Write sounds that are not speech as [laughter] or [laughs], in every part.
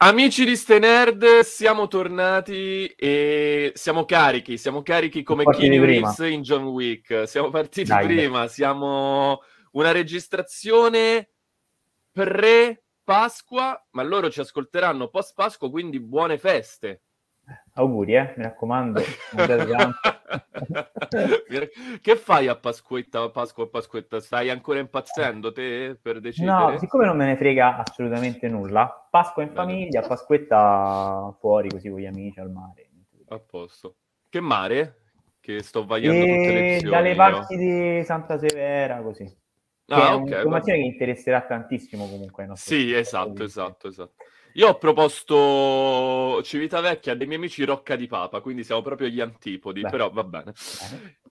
Amici di Stay Nerd, siamo tornati e siamo carichi, siamo carichi come Keanu Reeves in John Wick. Siamo partiti Dai. prima, siamo una registrazione pre-Pasqua, ma loro ci ascolteranno post-Pasqua, quindi buone feste. Auguri, eh, mi raccomando. [laughs] che fai a Pasquetta, Pasqua a Pasquetta? Stai ancora impazzendo te per decidere? No, siccome non me ne frega assolutamente nulla, Pasqua in Bene. famiglia, Pasquetta fuori così con gli amici al mare. A posto. Che mare? Che sto vagliando e... tutte le visioni. Dalle parti di Santa Severa, così. Ah, ok. È un'informazione che interesserà tantissimo comunque. Sì, esatto, esatto, esatto. Io ho proposto Civitavecchia dei miei amici Rocca di Papa, quindi siamo proprio gli antipodi, Beh. però va bene.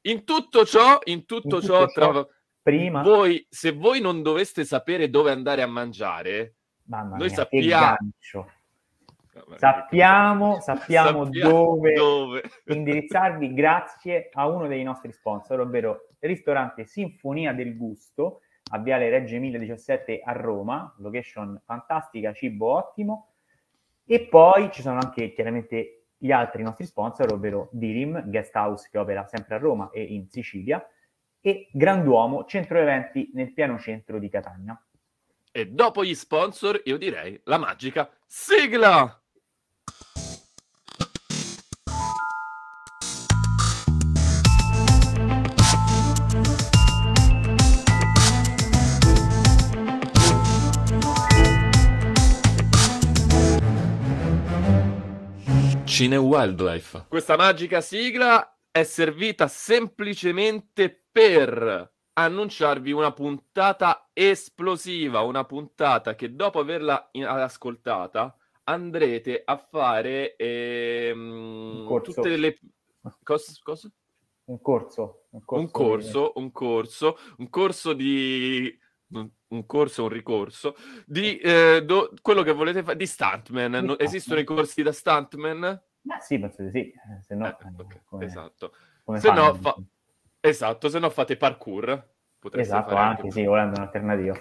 In tutto ciò, in tutto, in tutto ciò, tra... prima... voi, se voi non doveste sapere dove andare a mangiare, Mamma noi mia, sappiamo... Sappiamo, [laughs] sappiamo, sappiamo dove, dove, indirizzarvi grazie a uno dei nostri sponsor, ovvero ristorante Sinfonia del Gusto, a Viale Reggio Emilia 17 a Roma, location fantastica, cibo ottimo. E poi ci sono anche chiaramente gli altri nostri sponsor, ovvero Dirim, guest house che opera sempre a Roma e in Sicilia, e Granduomo, centro eventi nel piano centro di Catania. E dopo gli sponsor, io direi la magica sigla! Cine Wildlife. Questa magica sigla è servita semplicemente per annunciarvi una puntata esplosiva, una puntata che dopo averla in- ascoltata andrete a fare ehm, tutte le cos- cosa? Un corso, un corso, un corso, un corso, un corso di un corso, un ricorso di eh, do, quello che volete fare di stuntman. No, esistono i corsi da stuntman? Ma sì, penso di sì, se no... Eh, okay. come, esatto. Come se no fa... Esatto, se no fate parkour. Potreste esatto, anche, anche sì, volendo un'alternativa.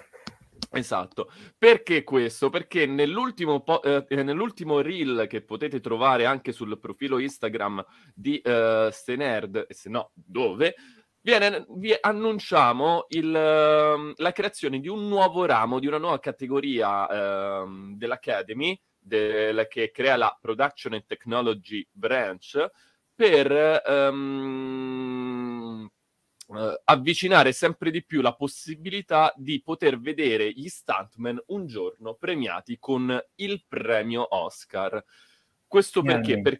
Esatto, perché questo? Perché nell'ultimo, po- eh, nell'ultimo reel che potete trovare anche sul profilo Instagram di uh, Stenerd, e se no dove, viene, vi annunciamo il, uh, la creazione di un nuovo ramo, di una nuova categoria uh, dell'Academy del, che crea la Production and Technology Branch per um, uh, avvicinare sempre di più la possibilità di poter vedere gli stuntman un giorno premiati con il premio Oscar. Questo perché? Per,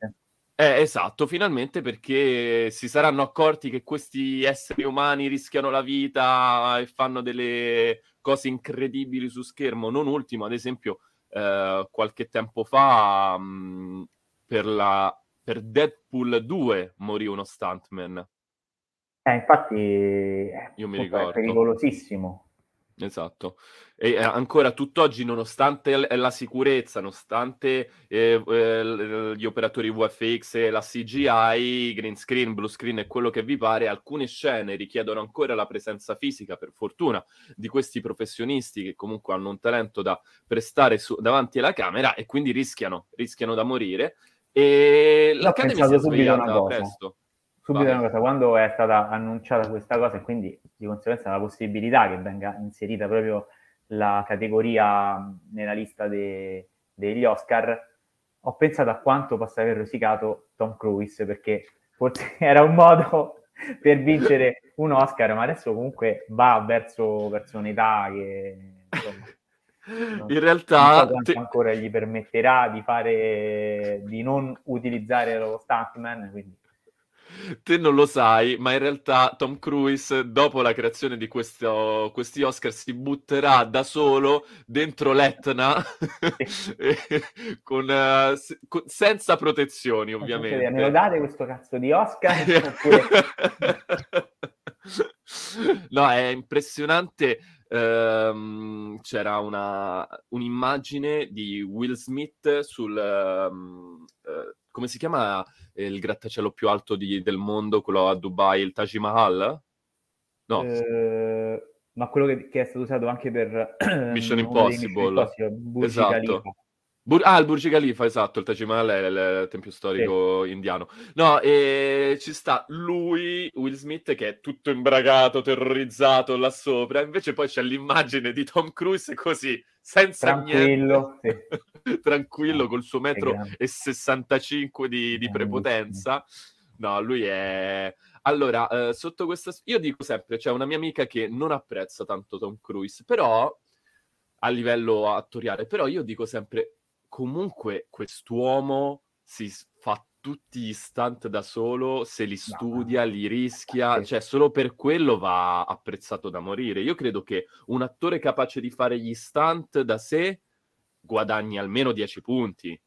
eh, esatto, finalmente perché si saranno accorti che questi esseri umani rischiano la vita e fanno delle cose incredibili su schermo. Non ultimo, ad esempio, eh, qualche tempo fa mh, mm, per, la, per Deadpool 2 morì uno stuntman. Eh, infatti Io mi ricordo. è pericolosissimo. Esatto. E eh, ancora tutt'oggi, nonostante la sicurezza, nonostante eh, eh, gli operatori VFX e la CGI, green screen, blue screen e quello che vi pare, alcune scene richiedono ancora la presenza fisica, per fortuna, di questi professionisti che comunque hanno un talento da prestare su, davanti alla camera e quindi rischiano, rischiano da morire. E l'Academy si è svegliata presto subito una cosa, quando è stata annunciata questa cosa e quindi di conseguenza la possibilità che venga inserita proprio la categoria nella lista de- degli Oscar, ho pensato a quanto possa aver rosicato Tom Cruise perché forse [laughs] era un modo per vincere un Oscar, ma adesso comunque va verso, verso un'età che insomma, in realtà so te... ancora gli permetterà di fare di non utilizzare lo stuntman quindi Te non lo sai, ma in realtà Tom Cruise, dopo la creazione di questo, questi Oscar, si butterà da solo dentro l'Etna [laughs] con, uh, se, con, senza protezioni, ovviamente. Me lo date questo cazzo di Oscar? [laughs] no, è impressionante. Um, c'era una, un'immagine di Will Smith sul... Um, uh, come si chiama il grattacielo più alto di, del mondo, quello a Dubai, il Taj Mahal? No. Eh, ma quello che, che, è stato usato anche per Mission Impossible. Impossible esatto. Bur- ah, il Burj Khalifa, esatto, il Taj Mahal è il tempio storico sì. indiano. No, e ci sta lui, Will Smith, che è tutto imbragato, terrorizzato là sopra, invece poi c'è l'immagine di Tom Cruise così, senza tranquillo, niente, sì. [laughs] [laughs] tranquillo, col suo metro e 65 di, di prepotenza. No, lui è... Allora, eh, sotto questa... Io dico sempre, c'è una mia amica che non apprezza tanto Tom Cruise, però a livello attoriale, però io dico sempre, comunque quest'uomo si fa tutti gli stunt da solo, se li studia, no. li rischia, cioè solo per quello va apprezzato da morire. Io credo che un attore capace di fare gli stunt da sé guadagni almeno 10 punti.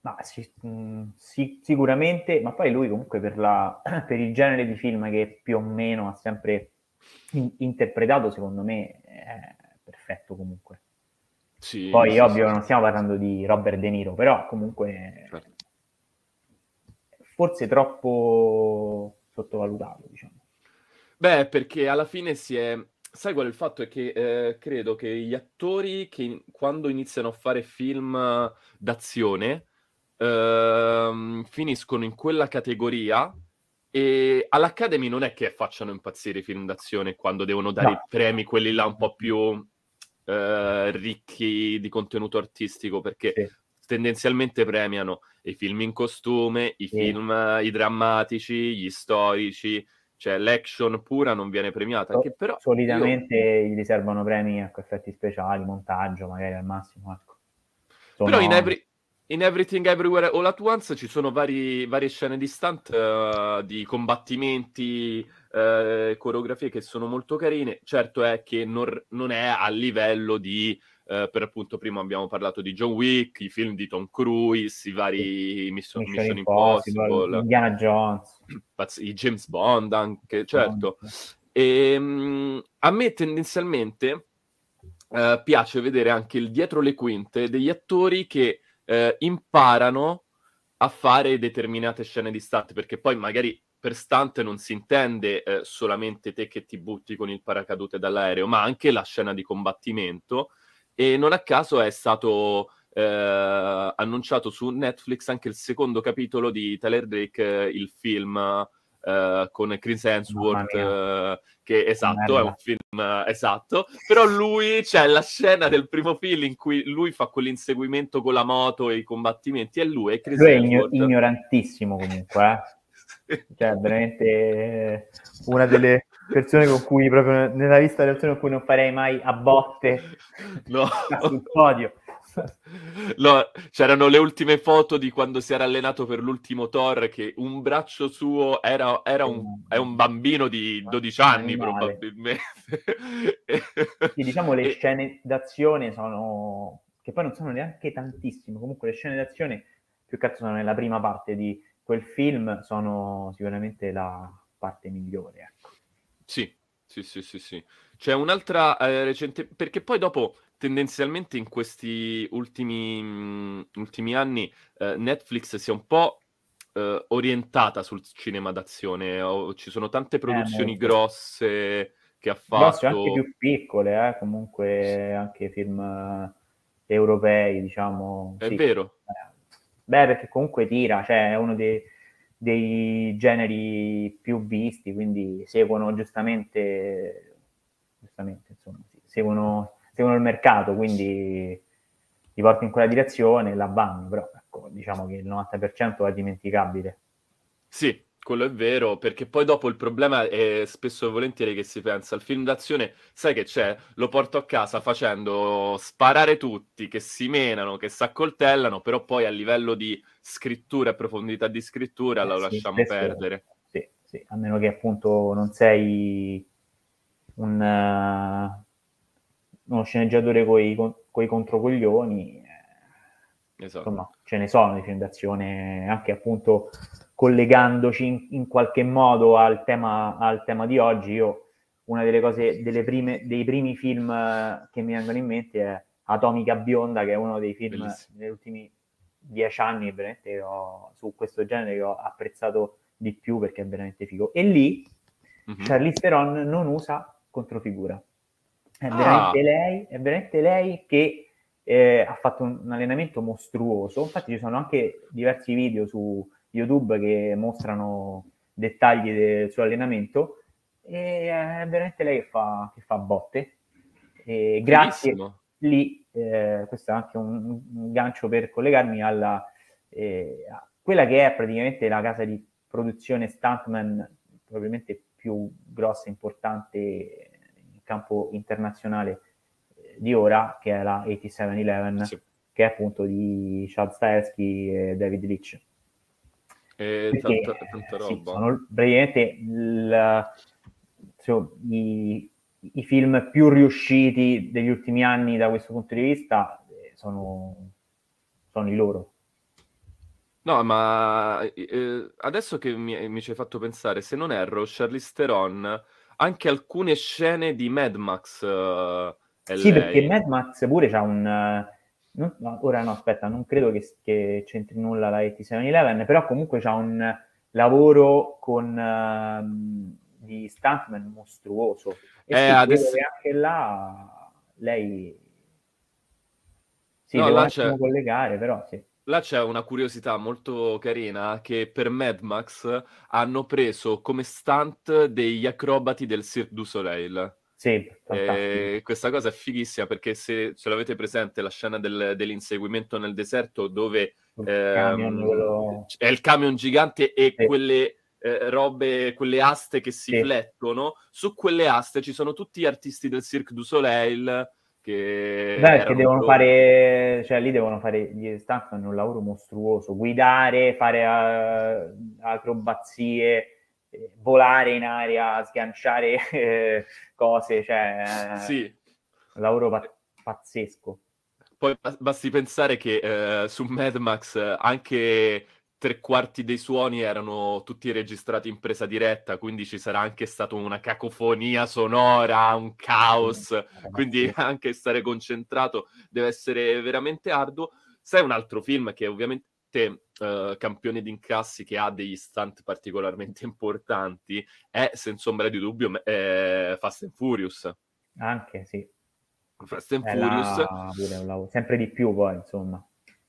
Ma sì, mh, mm, sì, sicuramente, ma poi lui comunque per, la, [clears throat] per, il genere di film che più o meno ha sempre in- interpretato, secondo me è perfetto comunque. Sì, Poi, sì, ovvio, non stiamo parlando di Robert De Niro, però comunque certo. forse troppo sottovalutato, diciamo. Beh, perché alla fine si è... Sai qual è il fatto? È che eh, credo che gli attori che quando iniziano a fare film d'azione eh, finiscono in quella categoria e all'Academy non è che facciano impazzire i film d'azione quando devono dare no. i premi, quelli là un po' più eh, ricchi di contenuto artistico perché sì. tendenzialmente premiano i film in costume, i sì. film, i drammatici, gli storici, cioè l'action pura non viene premiata. Anche però solitamente io... gli riservano premi ecco, effetti speciali, montaggio magari al massimo. Ecco. Sono... Però in Every, in Everything Everywhere All At Once ci sono vari, varie scene di stunt uh, di combattimenti eh, coreografie che sono molto carine. Certo è che non, non è a livello di, eh, per appunto, prima abbiamo parlato di John Wick, i film di Tom Cruise, i vari Mission, Mission, Impossible, Impossible, Indiana Jones, [clears throat] i James Bond anche, certo. E, um, a me tendenzialmente uh, piace vedere anche il dietro le quinte degli attori che uh, imparano a fare determinate scene di stunt, perché poi magari per stunt non si intende eh, solamente te che ti butti con il paracadute dall'aereo, ma anche la scena di combattimento. E non a caso è stato eh, annunciato su Netflix anche il secondo capitolo di Tyler Drake, eh, il film eh, con Chris Hemsworth, eh, che esatto, è un film eh, esatto. Però lui c'è la scena del primo film in cui lui fa quell'inseguimento con la moto e i combattimenti, e lui è Chris lui Hemsworth. è ignorantissimo comunque, eh [laughs] cioè veramente una delle persone con cui proprio nella lista delle persone con cui non farei mai a botte no. [laughs] sul podio. No, c'erano le ultime foto di quando si era allenato per l'ultimo Thor che un braccio suo era, era un, è un bambino di 12 anni probabilmente. Sì, diciamo le [laughs] scene d'azione sono che poi non sono neanche tantissime, comunque le scene d'azione più che altro sono nella prima parte di quel film sono sicuramente la parte migliore. Sì, sì, sì, sì, sì. C'è un'altra eh, recente, perché poi dopo tendenzialmente in questi ultimi, mh, ultimi anni eh, Netflix si è un po' eh, orientata sul cinema d'azione, oh, ci sono tante eh, produzioni grosse che ha fatto. Grosse anche più piccole, eh, comunque anche film eh, europei, diciamo. È sì. vero. Beh, perché comunque tira, cioè è uno dei, dei generi più visti, quindi seguono giustamente, giustamente insomma, seguono, seguono, il mercato, quindi li porti in quella direzione, la vanno, però ecco, diciamo che il 90% è dimenticabile. Sì, quello è vero, perché poi dopo il problema è spesso e volentieri che si pensa al film d'azione, sai che c'è? Lo porto a casa facendo sparare tutti, che si menano, che si accoltellano, però poi a livello di scrittura e profondità di scrittura eh, lo sì, lasciamo perdere. Sì, sì, a meno che appunto non sei un, uh, uno sceneggiatore con i controcoglioni. Esatto. Insomma, ce ne sono di film d'azione anche appunto collegandoci in, in qualche modo al tema, al tema, di oggi, io una delle cose, delle prime, dei primi film eh, che mi vengono in mente è Atomica Bionda, che è uno dei film Bellissimo. negli ultimi dieci anni veramente ho, su questo genere che ho apprezzato di più perché è veramente figo. E lì mm-hmm. Charlize Theron non usa controfigura. È ah. veramente lei, è veramente lei che eh, ha fatto un, un, allenamento mostruoso, infatti ci sono anche diversi video su YouTube che mostrano dettagli de, sull'allenamento. E è veramente lei che fa, che fa botte. E grazie lì, eh, questo è anche un, un, gancio per collegarmi alla eh, a quella che è praticamente la casa di produzione Stuntman probabilmente più grossa e importante in campo internazionale di ora, che è la 8711, sì. che è appunto di Chad Stahelski e David Leach. E Perché, tanta, tanta roba. Sì, sono praticamente il, cioè, i, i, film più riusciti degli ultimi anni da questo punto di vista eh, sono, sono i loro. No, ma eh, adesso che mi, mi, ci hai fatto pensare, se non erro, Charlize Theron, anche alcune scene di Mad Max uh, sì, lei. perché Mad Max pure c'ha un... Non, no, ora no, aspetta, non credo che, che c'entri nulla la 8711, però comunque c'ha un lavoro con, uh, di stuntman mostruoso. E eh, adesso... anche là lei... Sì, no, un attimo collegare, però sì. Là c'è una curiosità molto carina che per Mad Max hanno preso come stunt degli acrobati del Cirque du Soleil. Sì, e questa cosa è fighissima perché se ce l'avete presente la scena del, dell'inseguimento nel deserto dove il ehm, camion, quello... è il camion gigante e sì. quelle eh, robe, quelle aste che si sì. flettono, su quelle aste ci sono tutti gli artisti del Cirque du Soleil che, Beh, che devono loro. fare, cioè lì devono fare, gli staff fanno un lavoro mostruoso, guidare, fare uh, acrobazie, eh, volare in aria, sganciare eh, cose, cioè sì. un lavoro pa- pazzesco. Poi basti pensare che eh, su Mad Max anche tre quarti dei suoni erano tutti registrati in presa diretta, quindi ci sarà anche stata una cacofonia sonora, un caos, mm, quindi anche stare concentrato deve essere veramente arduo. Sai un altro film che ovviamente uh, campione di incassi che ha degli stunt particolarmente [laughs] importanti è senza ombra di dubbio eh, Fast and Furious. Anche sì. Fast and è Furious. La... Sempre di più poi, insomma.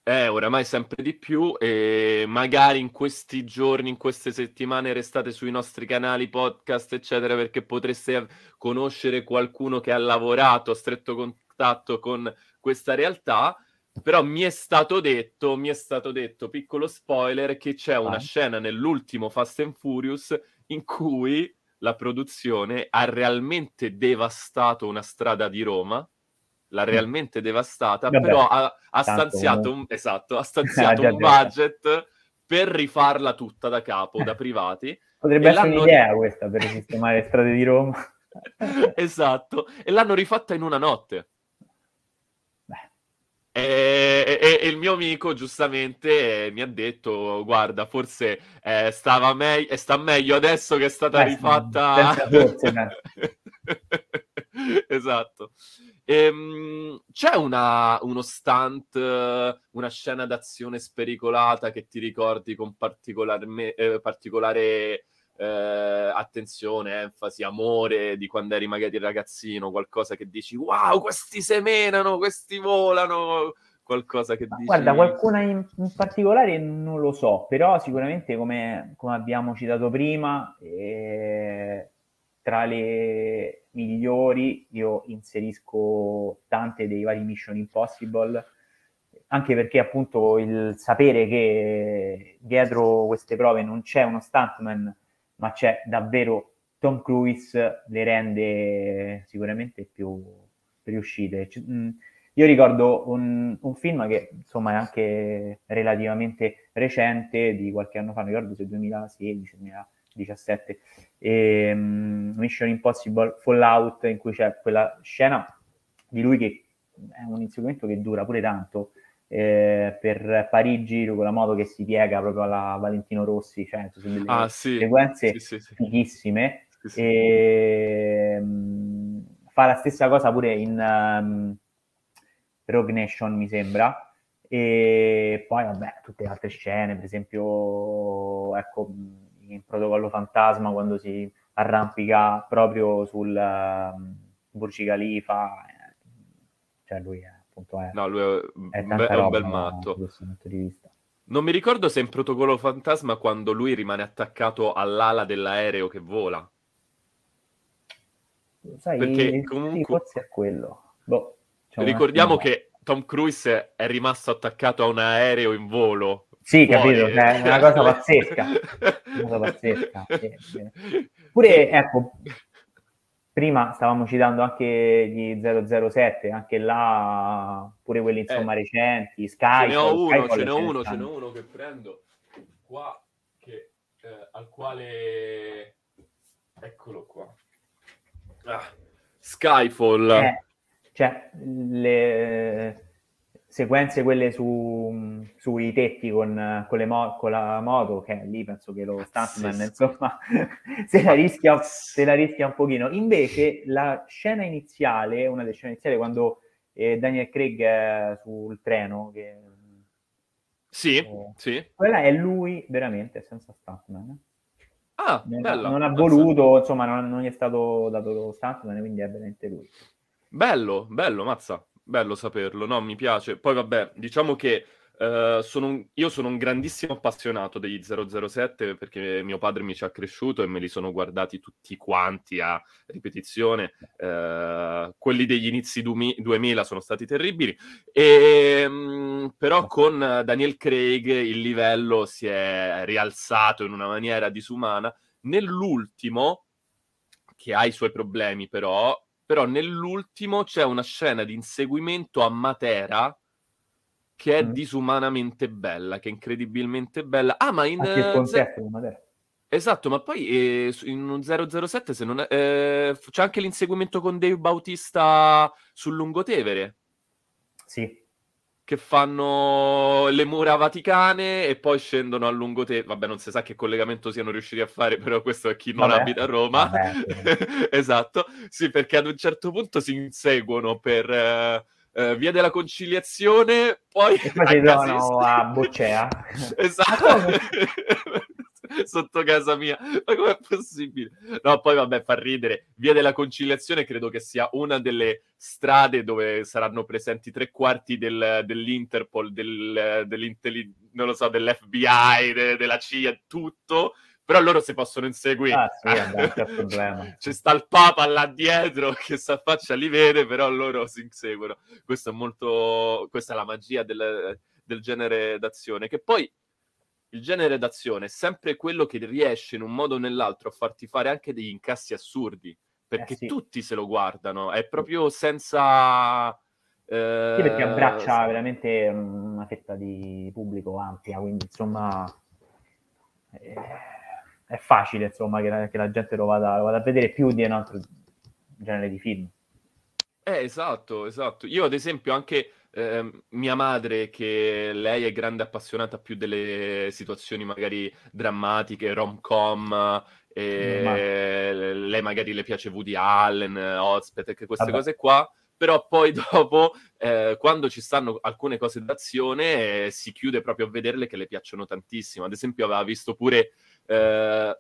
Eh, oramai sempre di più e magari in questi giorni, in queste settimane restate sui nostri canali podcast, eccetera, perché potreste conoscere qualcuno che ha lavorato a stretto contatto con questa realtà. Però mi è stato detto, mi è stato detto, piccolo spoiler, che c'è una ah. scena nell'ultimo Fast and Furious in cui la produzione ha realmente devastato una strada di Roma l'ha realmente devastata, Vabbè, però ha, ha stanziato, un, esatto, ha [laughs] stanziato un budget per rifarla tutta da capo, da privati. Potrebbe essere un'idea questa per sistemare le strade di Roma. [laughs] esatto, e l'hanno rifatta in una notte. E, e, e, il mio amico giustamente eh, mi ha detto: Guarda, forse eh, stava me- sta meglio adesso che è stata eh, rifatta. Forse, [laughs] esatto. Ehm, c'è una, uno stunt, una scena d'azione spericolata che ti ricordi con eh, particolare eh, attenzione, enfasi, amore di quando eri magari ragazzino, qualcosa che dici wow, questi semenano, questi volano, qualcosa che dici... Guarda, qualcuna in, in, particolare non lo so, però sicuramente come, come abbiamo citato prima, eh, tra le migliori io inserisco tante dei vari Mission Impossible, anche perché appunto il sapere che dietro queste prove non c'è uno stuntman, ma c'è davvero Tom Cruise, le rende sicuramente più riuscite. Mm, io ricordo un, un, film che insomma è anche relativamente recente, di qualche anno fa, non ricordo se 2016, 2017, e, um, Mission Impossible Fallout, in cui c'è quella scena di lui che è un inseguimento che dura pure tanto, eh, per Parigi con la moto che si piega proprio alla Valentino Rossi, cioè sono delle ah, sì. sequenze sì, sì, fighissime. E, um, fa la stessa cosa pure in um, Rogue Nation, mi sembra. E poi, vabbè, tutte le altre scene, per esempio, ecco, in Protocollo Fantasma, quando si arrampica proprio sul um, Burj Khalifa, eh, cioè lui è appunto è, no, lui è, è, è un bel matto. Non mi ricordo se in Protocollo Fantasma quando lui rimane attaccato all'ala dell'aereo che vola. Sai, Perché comunque... Forse è quello. Boh, Ricordiamo che Tom Cruise è rimasto attaccato a un aereo in volo. Sì, fuori. capito, è una cosa [laughs] pazzesca. una cosa pazzesca. [laughs] Pure, ecco, prima stavamo citando anche gli 007, anche là, pure quelli insomma eh, recenti, Sky. Ce ho uno, ce ne ho uno, ce ne ho uno che prendo qua, che, eh, al quale... Eccolo qua. Ah, Skyfall. Eh, cioè, le sequenze quelle su, sui tetti con, con, mo- con, la moto, che lì penso che lo stuntman, sì, insomma, [laughs] se, la rischia, se la rischia un pochino. Invece la scena iniziale, una delle scene iniziali, quando eh, Daniel Craig è sul treno, che, sì, eh, sì. Quella è lui veramente, senza stuntman. Ah, non, bella. non ha voluto, insomma, non, non, gli è stato dato lo stuntman, quindi è veramente lui. Bello, bello, mazza bello saperlo, no, mi piace. Poi vabbè, diciamo che uh, sono un, io sono un grandissimo appassionato degli 007 perché mio padre mi ci ha cresciuto e me li sono guardati tutti quanti a ripetizione. Uh, quelli degli inizi 2000 sono stati terribili, e, um, però con Daniel Craig il livello si è rialzato in una maniera disumana. Nell'ultimo, che ha i suoi problemi però, però nell'ultimo c'è una scena di inseguimento a Matera che è mm. disumanamente bella, che è incredibilmente bella. Ah, ma in... Anche il contesto di Matera. Esatto, ma poi eh, in un 007 se non è, eh, c'è anche l'inseguimento con Dave Bautista sul Lungotevere. Sì che fanno le mura vaticane e poi scendono a lungo tempo. Vabbè, non si sa che collegamento siano riusciti a fare, però questo è chi non vabbè, abita a Roma. [laughs] esatto, sì, perché ad un certo punto si inseguono per uh, uh, via della conciliazione, poi... E poi si trovano a Boccea. [laughs] esatto. [laughs] [laughs] sotto casa mia. Ma com'è possibile? No, poi vabbè, fa ridere. Via della Conciliazione credo che sia una delle strade dove saranno presenti tre quarti del, dell'Interpol, del, non lo so, dell'FBI, de, della CIA, tutto. Però loro si possono inseguire. Ah, sì, vabbè, [laughs] C'è sta il Papa là dietro che sa faccia li vede, però loro si inseguono. Questo è molto... Questa è la magia del, del genere d'azione. Che poi il genere d'azione è sempre quello che riesce in un modo o nell'altro a farti fare anche degli incassi assurdi, perché eh sì. tutti se lo guardano, è proprio senza... Eh... Sì, perché abbraccia veramente una fetta di pubblico ampia, quindi insomma eh, è facile insomma che la, che la gente lo vada, lo vada, a vedere più di un altro genere di film. Eh, esatto, esatto. Io ad esempio anche eh, mia madre, che lei è grande appassionata più delle situazioni magari drammatiche, rom-com, e lei magari le piace Woody Allen, Ozpet, queste Vabbè. cose qua, però poi [laughs] dopo, eh, quando ci stanno alcune cose d'azione, eh, si chiude proprio a vederle che le piacciono tantissimo. Ad esempio aveva visto pure... Eh,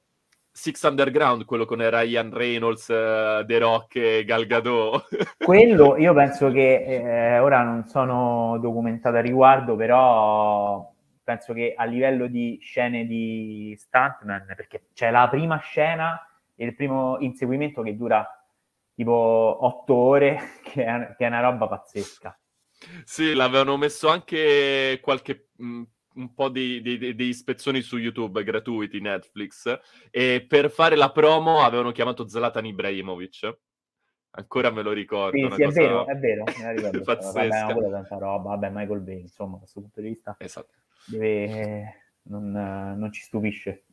Six Underground, quello con Ryan Reynolds, uh, The Rock e Gal Gadot. [laughs] quello io penso che eh, ora non sono documentato a riguardo, però penso che a livello di scene di stuntman, perché c'è la prima scena e il primo inseguimento che dura tipo otto ore, [laughs] che è, che è una roba pazzesca. Sì, l'avevano messo anche qualche mh, un po' di, di, di, spezzoni su YouTube gratuiti Netflix e per fare la promo avevano chiamato Zlatan Ibrahimovic. Ancora me lo ricordo. Sì, sì è vero, è vero, ricordo. Pazzesca. Vabbè, tanta roba, vabbè, Michael Bay, insomma, da questo punto di vista esatto. deve, non, non, ci stupisce.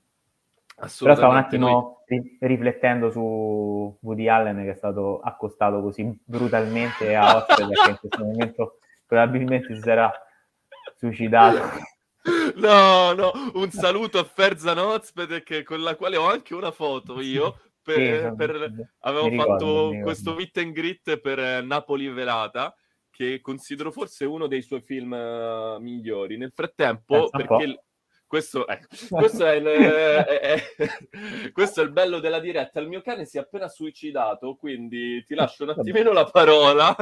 Però stavo un attimo noi... riflettendo su Woody Allen che è stato accostato così brutalmente a Oscar perché in questo momento probabilmente si sarà suicidato. No, no, un saluto a Ferzan Ozpedek con la quale ho anche una foto io. Per, sì, per, avevo ricordo, fatto questo meet and greet per eh, Napoli Velata, che considero forse uno dei suoi film uh, migliori. Nel frattempo, perché questo, eh, questo, è il, è, è, [laughs] questo, è il, bello della diretta. Il mio cane si è appena suicidato, quindi ti lascio un attimino la parola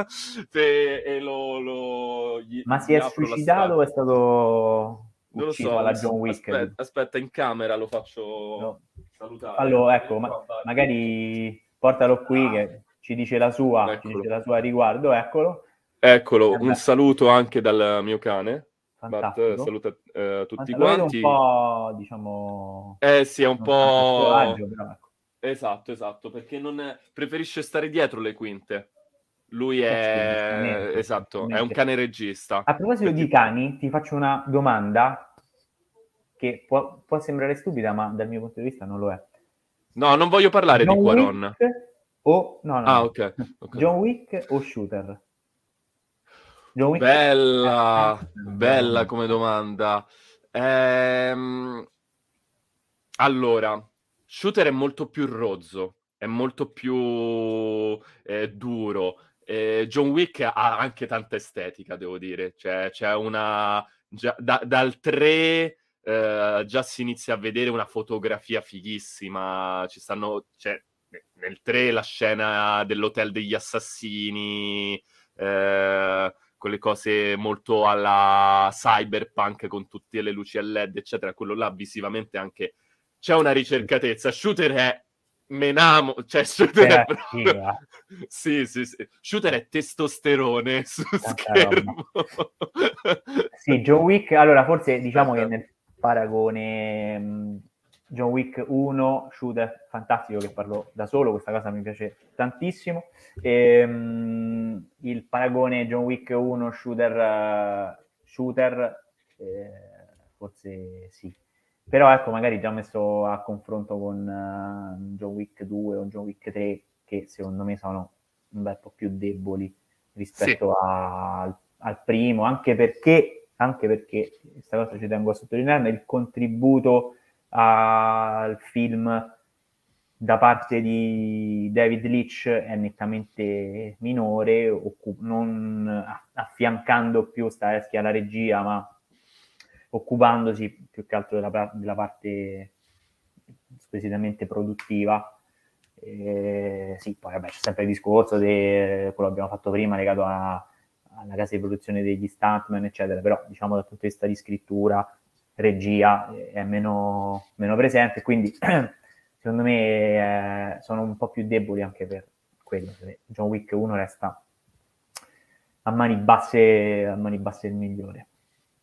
te, e lo, lo gli, Ma si è suicidato o è stato non lo so, alla John Wick? Aspetta, aspetta, in camera lo faccio no. salutare. Allora, ecco, ma, magari portalo qui ah. che ci dice la sua, ci dice la sua riguardo, eccolo. Eccolo, un saluto anche dal mio cane. Bart, saluta uh, tutti quanti. un po', diciamo... Eh sì, è un po'... Coraggio, però, ecco. Esatto, esatto, perché non è... preferisce stare dietro le quinte. Lui è... Esatto, è un cane regista. A proposito perché... di cani, ti faccio una domanda che può, può, sembrare stupida, ma dal mio punto di vista non lo è. No, non voglio parlare John di Quaron. O... No, no, ah, okay. okay. John Wick o Shooter? John Wick... Bella, eh, bella come domanda. Ehm... Allora, Shooter è molto più rozzo, è molto più eh, duro. Eh, John Wick ha anche tanta estetica, devo dire. Cioè, c'è una... Già, da, dal 3 eh, già si inizia a vedere una fotografia fighissima. Ci stanno... Cioè, nel 3 la scena dell'hotel degli assassini... Eh, quelle cose molto alla cyberpunk con tutte le luci a LED, eccetera, quello là visivamente anche c'è una ricercatezza. Shooter è menamo, cioè Shooter è, è proprio... sì, sì, sì. Shooter è testosterone su Tanta schermo. sì, John Wick, allora forse diciamo che nel paragone John Wick 1, shooter fantastico che parlo da solo, questa cosa mi piace tantissimo. E, um, il paragone John Wick 1, shooter, uh, shooter eh, forse sì. Però ecco, magari già messo a confronto con uh, John Wick 2 o John Wick 3, che secondo me sono un bel po' più deboli rispetto sì. a, al primo, anche perché, anche perché, questa cosa ci tengo a sottolineare, il contributo al film da parte di David Leach è nettamente minore, occup- non affiancando più Stareschi alla regia, ma occupandosi più che altro della, della parte squisitamente produttiva. E, sì, poi vabbè, c'è sempre il discorso di quello che abbiamo fatto prima legato a, alla casa di produzione degli stuntman, eccetera, però diciamo dal punto di vista di scrittura regia è meno, meno presente, quindi [clears throat] secondo me eh, sono un po' più deboli anche per quello. John Wick 1 resta a mani basse, a mani basse il migliore.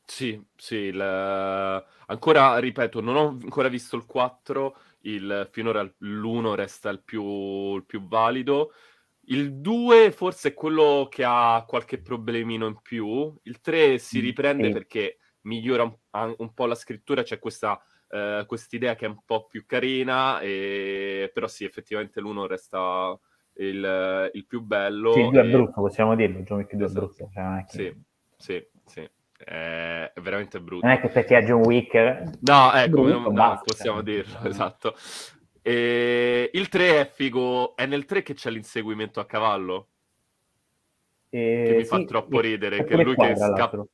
Sì, sì, il... ancora, ripeto, non ho ancora visto il 4, il... finora l'1 resta il più, il più valido. Il 2 forse è quello che ha qualche problemino in più, il 3 si mm, riprende sì. perché migliora un, un po' la scrittura, c'è questa uh, quest'idea che è un po' più carina, e... però sì, effettivamente l'uno resta il, il più bello. Sì, il 2 e... è brutto, possiamo dirlo, John Wick 2 esatto. è brutto. Cioè, che... Sì, sì, sì. È, è veramente brutto. Non è che perché a John Wick... No, ecco, brutto, non, basta, possiamo cioè. dirlo, [laughs] esatto. E il 3 è figo, è nel 3 che c'è l'inseguimento a cavallo. E... Che mi sì, fa troppo ridere, che lui che scappa...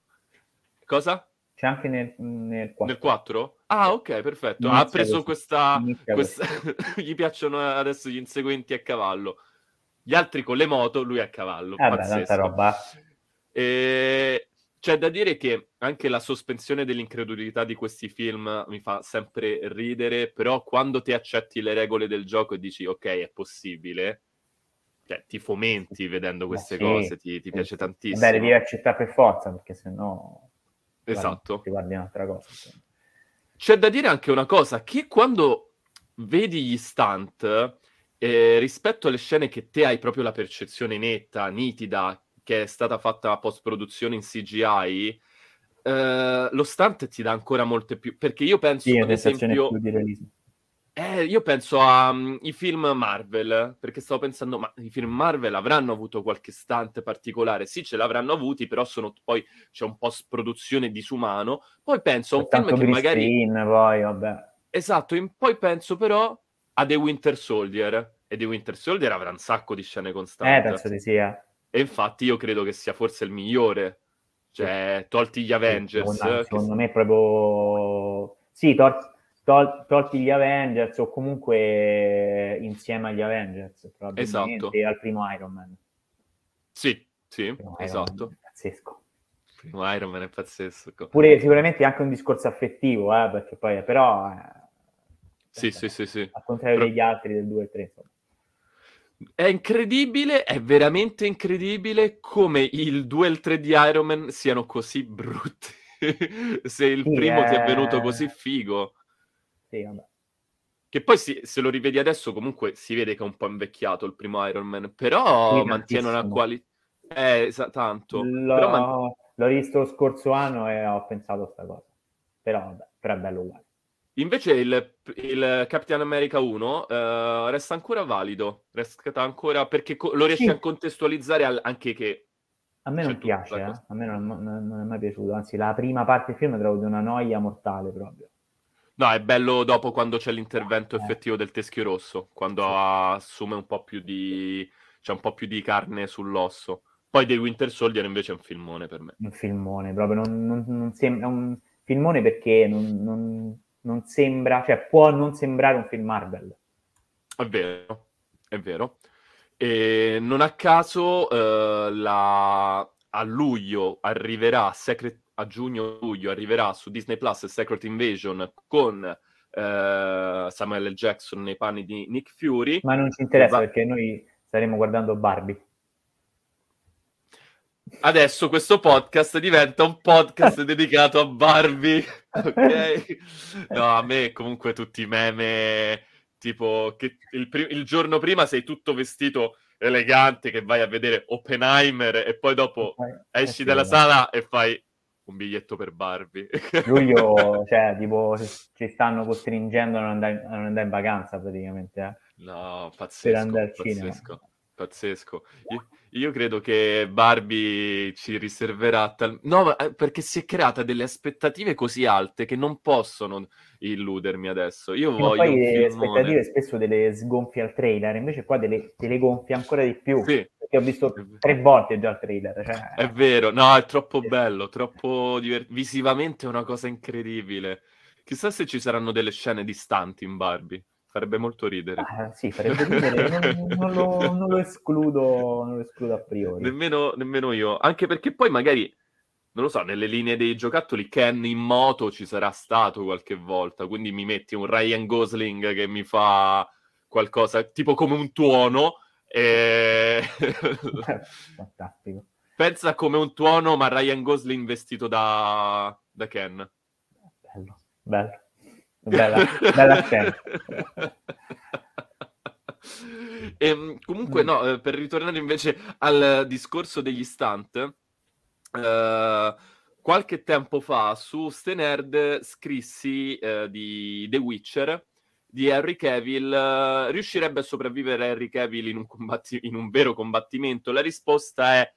Cosa? C'è anche nel, nel 4. Nel 4? Ah, ok, perfetto. Inizia ha preso questa... questa... [laughs] gli piacciono adesso gli inseguenti a cavallo. Gli altri con le moto, lui a cavallo. Eh beh, tanta roba. E... C'è da dire che anche la sospensione dell'incredulità di questi film mi fa sempre ridere, però quando ti accetti le regole del gioco e dici ok, è possibile, cioè, ti fomenti vedendo queste sì, cose, ti, ti piace tantissimo. Beh, devi accettare per forza, perché sennò Esatto. Ti guardi un'altra cosa. C'è da dire anche una cosa, che quando vedi gli stunt, eh, rispetto alle scene che te hai proprio la percezione netta, nitida, che è stata fatta post-produzione in CGI, eh, lo stunt ti dà ancora molte più... Perché io penso, sì, ad esempio... Più di realismo eh, io penso ai um, film Marvel, perché stavo pensando, ma i film Marvel avranno avuto qualche stante particolare? Sì, ce l'avranno avuti, però sono, poi c'è un po' produzione disumano. Poi penso a un film che magari... Screen, poi, vabbè. Esatto, in... poi penso però a The Winter Soldier, e The Winter Soldier avrà un sacco di scene costanti. Eh, penso di sì, eh. E infatti io credo che sia forse il migliore. Cioè, tolti gli Avengers... Secondo, secondo me proprio Sì, tol- tol- tolti gli Avengers o comunque insieme agli Avengers, esatto. al primo Iron Man. Sì, sì, esatto. Pazzesco. Primo Iron Man è pazzesco. Pure sicuramente anche un discorso affettivo, eh, perché poi però... Eh, sì, sì, sì, sì. Al contrario però... degli altri del 2 e 3, insomma. È incredibile, è veramente incredibile come il 2 e il 3 di Iron Man siano così brutti. [laughs] Se il primo è... ti è venuto così figo. Sì, vabbè. Che poi si, se lo rivedi adesso comunque si vede che è un po' invecchiato il primo Iron Man, però sì, mantiene una qualità... Eh, sa- tanto. L'ho... Però man... L'ho visto lo scorso anno e ho pensato a questa cosa. Però vabbè, però è bello uguale. Invece il, il Capitan America 1 uh, eh, resta ancora valido, resta ancora perché co- lo riesce sì. a contestualizzare al- anche che... A me non piace, eh? a me non, non, non, è mai piaciuto, anzi la prima parte del film trovo di una noia mortale proprio. No, è bello dopo quando c'è l'intervento eh. effettivo del teschio rosso, quando sì. assume un po' più di... c'è un po' più di carne sull'osso. Poi dei Winter Soldier invece è un filmone per me. Un filmone, proprio non, non sembra un filmone perché non non sembra, cioè può non sembrare un film Marvel. È vero, è vero. E non a caso eh, la... a luglio arriverà, Secret... a giugno-luglio arriverà su Disney Plus Secret Invasion con eh, Samuel L. Jackson nei panni di Nick Fury. Ma non ci interessa va... perché noi staremo guardando Barbie. Adesso questo podcast diventa un podcast [laughs] dedicato a Barbie, [laughs] ok? No, a me comunque tutti i meme, tipo che il, pri- il, giorno prima sei tutto vestito elegante che vai a vedere Oppenheimer e poi dopo eh, esci dalla sala e fai un biglietto per Barbie. [laughs] Luglio, cioè, tipo, ci stanno costringendo a non andare, a non andare in vacanza praticamente, eh? No, pazzesco, per andare al pazzesco. cinema. Pazzesco. Io, io, credo che Barbie ci riserverà tal... No, eh, perché si è creata delle aspettative così alte che non possono illudermi adesso. Io voglio poi le aspettative spesso delle sgonfie al trailer, invece qua delle, delle gonfie ancora di più. Sì. Perché ho visto tre volte già il trailer. Cioè... È vero, no, è troppo bello, troppo divert... visivamente è una cosa incredibile. Chissà se ci saranno delle scene distanti in Barbie. Farebbe molto ridere. Ah, sì, farebbe ridere, non, non, lo, non, lo, escludo, non lo escludo a priori. Nemmeno, nemmeno io, anche perché poi magari, non lo so, nelle linee dei giocattoli Ken in moto ci sarà stato qualche volta, quindi mi metti un Ryan Gosling che mi fa qualcosa, tipo come un tuono, e... [laughs] Fantastico. Pensa come un tuono, ma Ryan Gosling vestito da, da Ken. Bello, bello. Bella, bella scena. E, ehm, comunque, no, eh, per ritornare invece al discorso degli stunt, eh, qualche tempo fa su Stenerd scrissi eh, di The Witcher di Harry Cavill. Eh, riuscirebbe a sopravvivere Harry Cavill in un, combatti- in un vero combattimento? La risposta è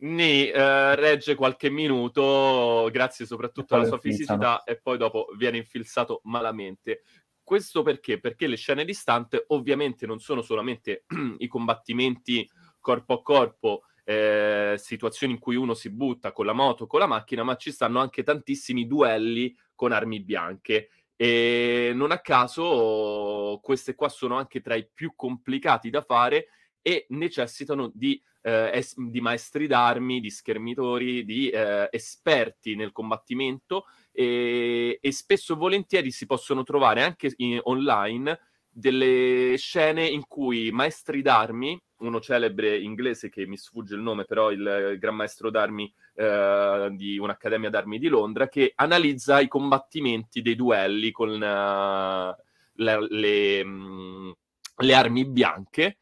ne eh, regge qualche minuto, grazie soprattutto alla sua fisicità, e poi dopo viene infilzato malamente. Questo perché? Perché le scene di stunt ovviamente non sono solamente [clears throat] i combattimenti corpo a corpo, eh, situazioni in cui uno si butta con la moto, con la macchina, ma ci stanno anche tantissimi duelli con armi bianche. E non a caso queste qua sono anche tra i più complicati da fare e necessitano di, eh, es- di maestri d'armi, di schermitori, di eh, esperti nel combattimento e, e, spesso e volentieri si possono trovare anche in, online delle scene in cui maestri d'armi, uno celebre inglese che mi sfugge il nome, però il, il gran maestro d'armi eh, di un'accademia d'armi di Londra, che analizza i combattimenti dei duelli con uh, le, le, mh, le armi bianche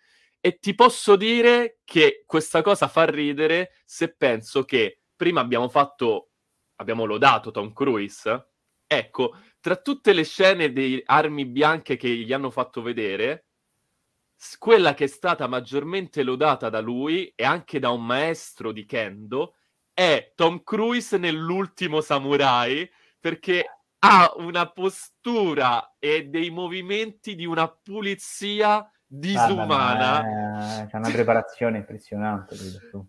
e ti posso dire che questa cosa fa ridere se penso che prima abbiamo fatto, abbiamo lodato Tom Cruise. Ecco, tra tutte le scene di armi bianche che gli hanno fatto vedere, quella che è stata maggiormente lodata da lui e anche da un maestro di kendo è Tom Cruise nell'ultimo samurai perché ha una postura e dei movimenti di una pulizia disumana. C'è una preparazione impressionante.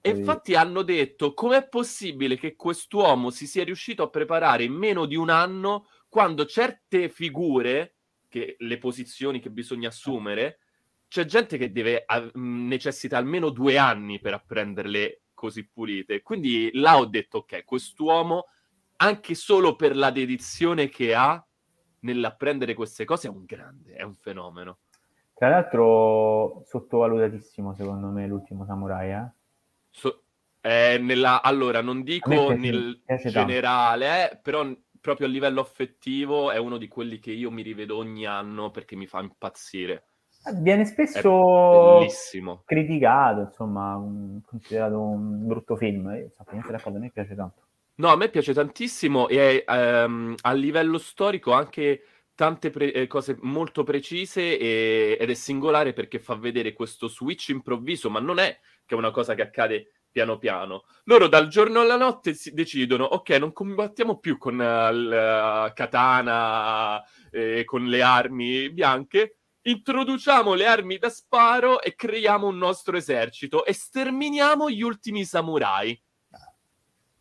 E infatti hanno detto com'è possibile che quest'uomo si sia riuscito a preparare in meno di un anno quando certe figure, che, le posizioni che bisogna assumere, c'è gente che deve, necessita almeno due anni per apprenderle così pulite. Quindi là ho detto, ok, quest'uomo, anche solo per la dedizione che ha nell'apprendere queste cose, è un grande, è un fenomeno. Tra l'altro, sottovalutatissimo secondo me l'ultimo samurai, eh? So, eh, nella, allora, non dico nel generale, eh, però proprio a livello affettivo è uno di quelli che io mi rivedo ogni anno perché mi fa impazzire. Viene spesso criticato, insomma, considerato un brutto film. Io so, a me piace tanto. No, a me piace tantissimo e ehm, a livello storico anche tante pre- eh, cose molto precise e- ed è singolare perché fa vedere questo switch improvviso, ma non è che è una cosa che accade piano piano. Loro dal giorno alla notte si decidono, ok, non combattiamo più con uh, il uh, katana e con le armi bianche, introduciamo le armi da sparo e creiamo un nostro esercito e sterminiamo gli ultimi samurai.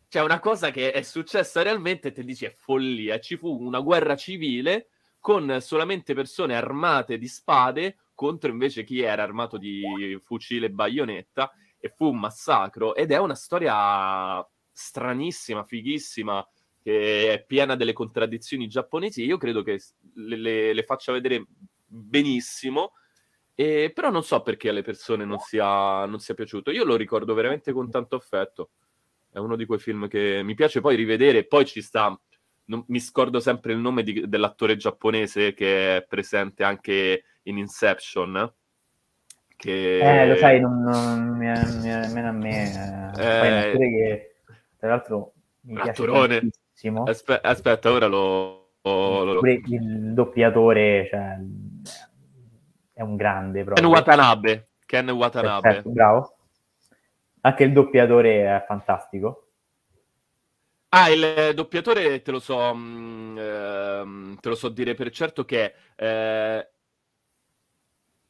C'è una cosa che è successa realmente te dici è follia. Ci fu una guerra civile con solamente persone armate di spade contro invece chi era armato di fucile e baionetta e fu un massacro ed è una storia stranissima, fighissima, che è piena delle contraddizioni giapponesi. Io credo che le, le, le faccia vedere benissimo, e, però non so perché alle persone non sia, non sia piaciuto. Io lo ricordo veramente con tanto affetto. È uno di quei film che mi piace poi rivedere. Poi ci sta, non, mi scordo sempre il nome di, dell'attore giapponese che è presente anche in Inception. Che... Eh, lo sai, non, non mi è, nemmeno a me. Eh, eh, che, tra l'altro mi piace tantissimo. Aspe- aspetta, ora lo, lo, il doppiatore cioè, è un grande proprio. Ken Watanabe. Ken Watanabe. Perfetto, bravo. Anche il doppiatore è fantastico. Ah, il doppiatore te lo so, mh, mm, eh, te lo so dire per certo che è eh,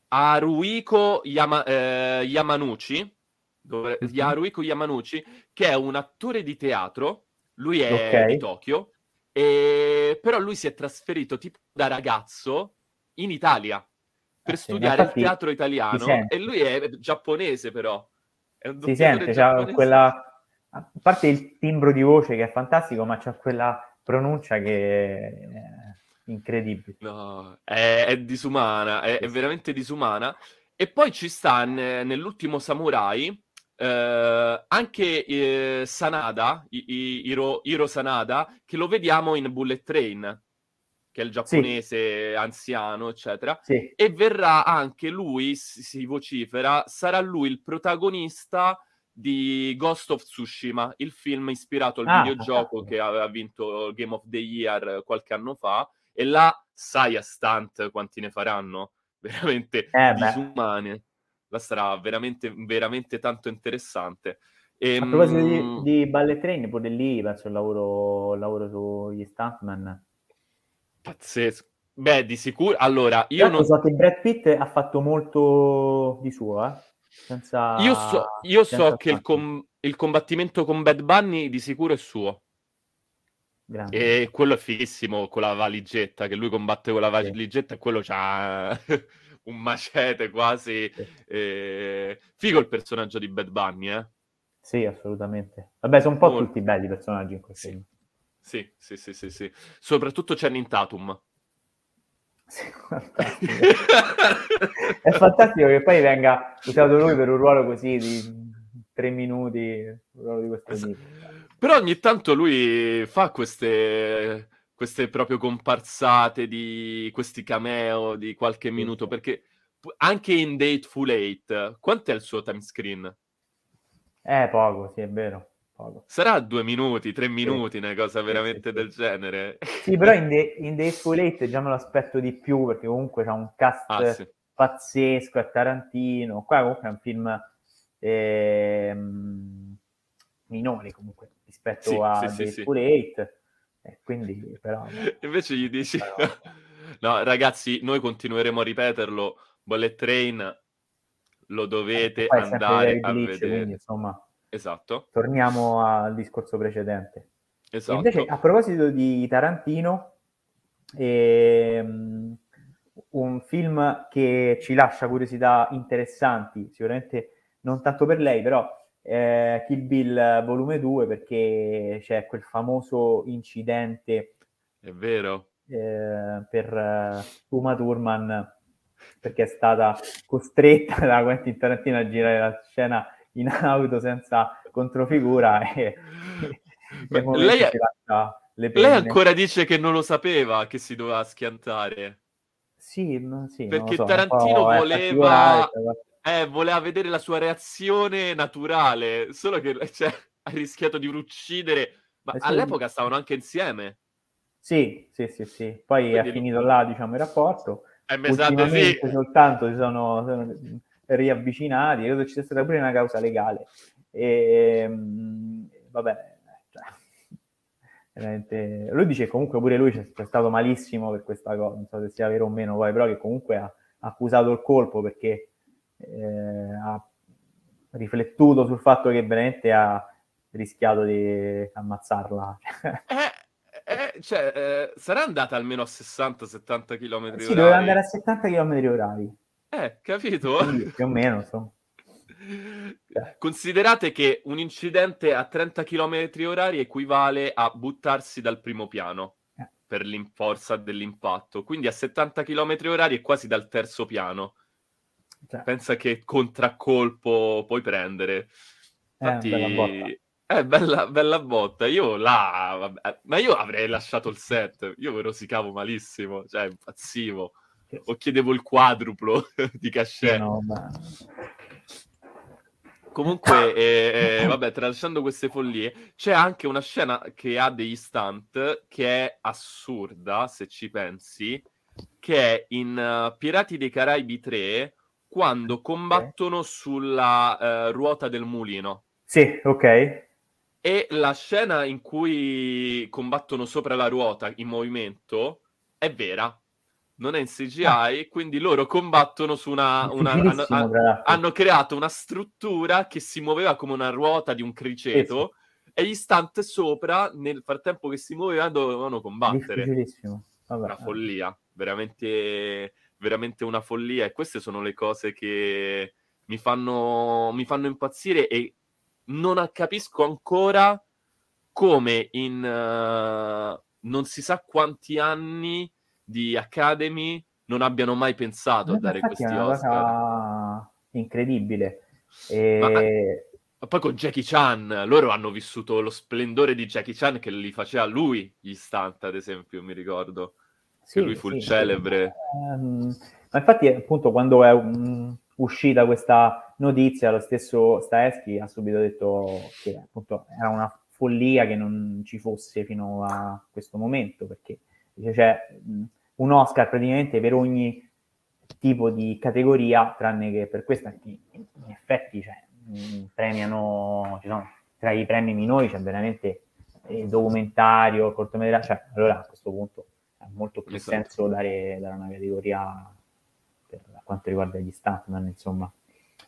Haruiko Yama, eh, Yamanuchi, dove, mm-hmm. Haruiko Yamanuchi, che è un attore di teatro, lui è okay. di Tokyo, e... però lui si è trasferito tipo da ragazzo in Italia per eh, studiare il teatro italiano e lui è giapponese però. È si sente, c'ha quella... A parte il timbro di voce che è fantastico, ma c'è quella pronuncia che è incredibile. No, è, è disumana, è, è, veramente disumana. E poi ci sta n- nell'ultimo Samurai eh, anche eh, Sanada, I- I- Hiro-, Hiro Sanada, che lo vediamo in Bullet Train, che è il giapponese sì. anziano, eccetera. Sì. E verrà anche lui, si, si vocifera, sarà lui il protagonista di Ghost of Tsushima, il film ispirato al ah, videogioco ah, che aveva vinto Game of the Year qualche anno fa, e là sai a stunt quanti ne faranno, [laughs] veramente eh disumane la sarà veramente, veramente tanto interessante. E, a proposito di, ehm, di Ballet Train, pure lì penso il lavoro, lavoro sugli stuntman. Pazzesco. Beh, di sicuro. Allora, io non so che Brad Pitt ha fatto molto di suo, eh? Senza... Io so, io so che il, com- il, combattimento con Bad Bunny di sicuro è suo. Grande. E quello è fighissimo con la valigetta, che lui combatte con la valigetta sì. e quello c'ha [laughs] un macete quasi. Eh... Figo il personaggio di Bad Bunny, eh? Sì, assolutamente. Vabbè, sono un po' Molto... tutti belli i personaggi in questo sì. film. Sì, sì, sì, sì, sì. Soprattutto Channing Tatum. Sì, è fantastico che poi venga usato lui per un ruolo così di tre minuti, un ruolo di questo tipo. Però ogni tanto lui fa queste queste proprio comparsate di questi cameo di qualche minuto, perché anche in Dateful Eight, quanto è il suo time screen? Eh, poco, sì, è vero. Poco. Sarà due minuti, tre minuti, sì. una cosa veramente sì, sì, del genere. Sì, però in, [laughs] The, in Dateful Eight già me lo aspetto di più, perché comunque c'è un cast ah, pazzesco, è Tarantino. Qua comunque è un film eh, minore comunque rispetto a sì, Dateful Eight e quindi, però... Invece gli dici... Però... no, ragazzi, noi continueremo a ripeterlo. Bullet Train lo dovete eh, andare a glitch, vedere. Quindi, insomma, esatto. Torniamo al discorso precedente. Esatto. Invece, a proposito di Tarantino, E, um, un film che ci lascia curiosità interessanti, sicuramente non tanto per lei, però eh, Kill Bill volume 2 perché c'è quel famoso incidente è vero eh, per uh, Uma Thurman perché è stata costretta [laughs] da Quentin Tarantino a girare la scena in auto senza controfigura e, [laughs] e lei, lei ancora dice che non lo sapeva che si doveva schiantare sì, sì perché so, Tarantino voleva eh, voleva vedere la sua reazione naturale solo che [laughs] cioè, ha rischiato di uccidere ma eh, all'epoca stavano anche insieme sì, sì, sì, sì. Poi Quindi... è finito là, diciamo, il rapporto. Eh, Ultimamente sì. soltanto si sono, sono riavvicinati, credo ci sia stata pure una causa legale. E, ehm, vabbè, cioè, [laughs] lui dice comunque pure lui c'è, c'è, stato malissimo per questa cosa, non so se sia vero o meno poi, però che comunque ha, ha accusato il colpo perché eh, ha riflettuto sul fatto che veramente ha rischiato di ammazzarla. [laughs] Eh, eh, cioè, eh, sarà andata almeno a 60-70 km h Sì, doveva andare a 70 km h Eh, capito? Sì, più o meno, so. [laughs] Considerate che un incidente a 30 km h equivale a buttarsi dal primo piano eh. per l'inforza dell'impatto, quindi a 70 km h è quasi dal terzo piano. Cioè. Pensa che contraccolpo puoi prendere. Eh, Infatti, eh, bella, bella botta. Io là, vabbè, ma io avrei lasciato il set. Io me rosicavo malissimo, cioè impazzivo. O chiedevo il quadruplo [laughs] di cachet. No, ma... Comunque, eh, eh, vabbè, tralasciando queste follie, c'è anche una scena che ha degli stunt che è assurda, se ci pensi, che è in uh, Pirati dei Caraibi 3, quando combattono sulla uh, ruota del mulino. Sì, ok. E la scena in cui combattono sopra la ruota in movimento è vera, non è in CGI, ah. quindi loro combattono su una... una hanno, hanno, creato una struttura che si muoveva come una ruota di un criceto sì. e gli stunt sopra, nel frattempo che si muovevano, dovevano combattere. Vabbè, una follia, veramente, veramente una follia. E queste sono le cose che mi fanno, mi fanno impazzire e non capisco ancora come in uh, non si sa quanti anni di Academy non abbiano mai pensato a eh, dare questi è Oscar. incredibile. E... Ma, poi con Jackie Chan, loro hanno vissuto lo splendore di Jackie Chan che li faceva lui gli stunt, ad esempio, mi ricordo. Sì, che lui fu sì, il celebre. Um, ma infatti, appunto, quando è un uscita questa notizia, lo stesso Staeschi ha subito detto che appunto era una follia che non ci fosse fino a questo momento, perché dice, c'è un Oscar praticamente per ogni tipo di categoria, tranne che per questa, in, effetti cioè, premiano, ci sono, tra i premi minori c'è veramente il documentario, cortometraggio, cioè allora a questo punto ha molto più esatto. senso dare, dare una categoria per quanto riguarda gli stuntman, insomma.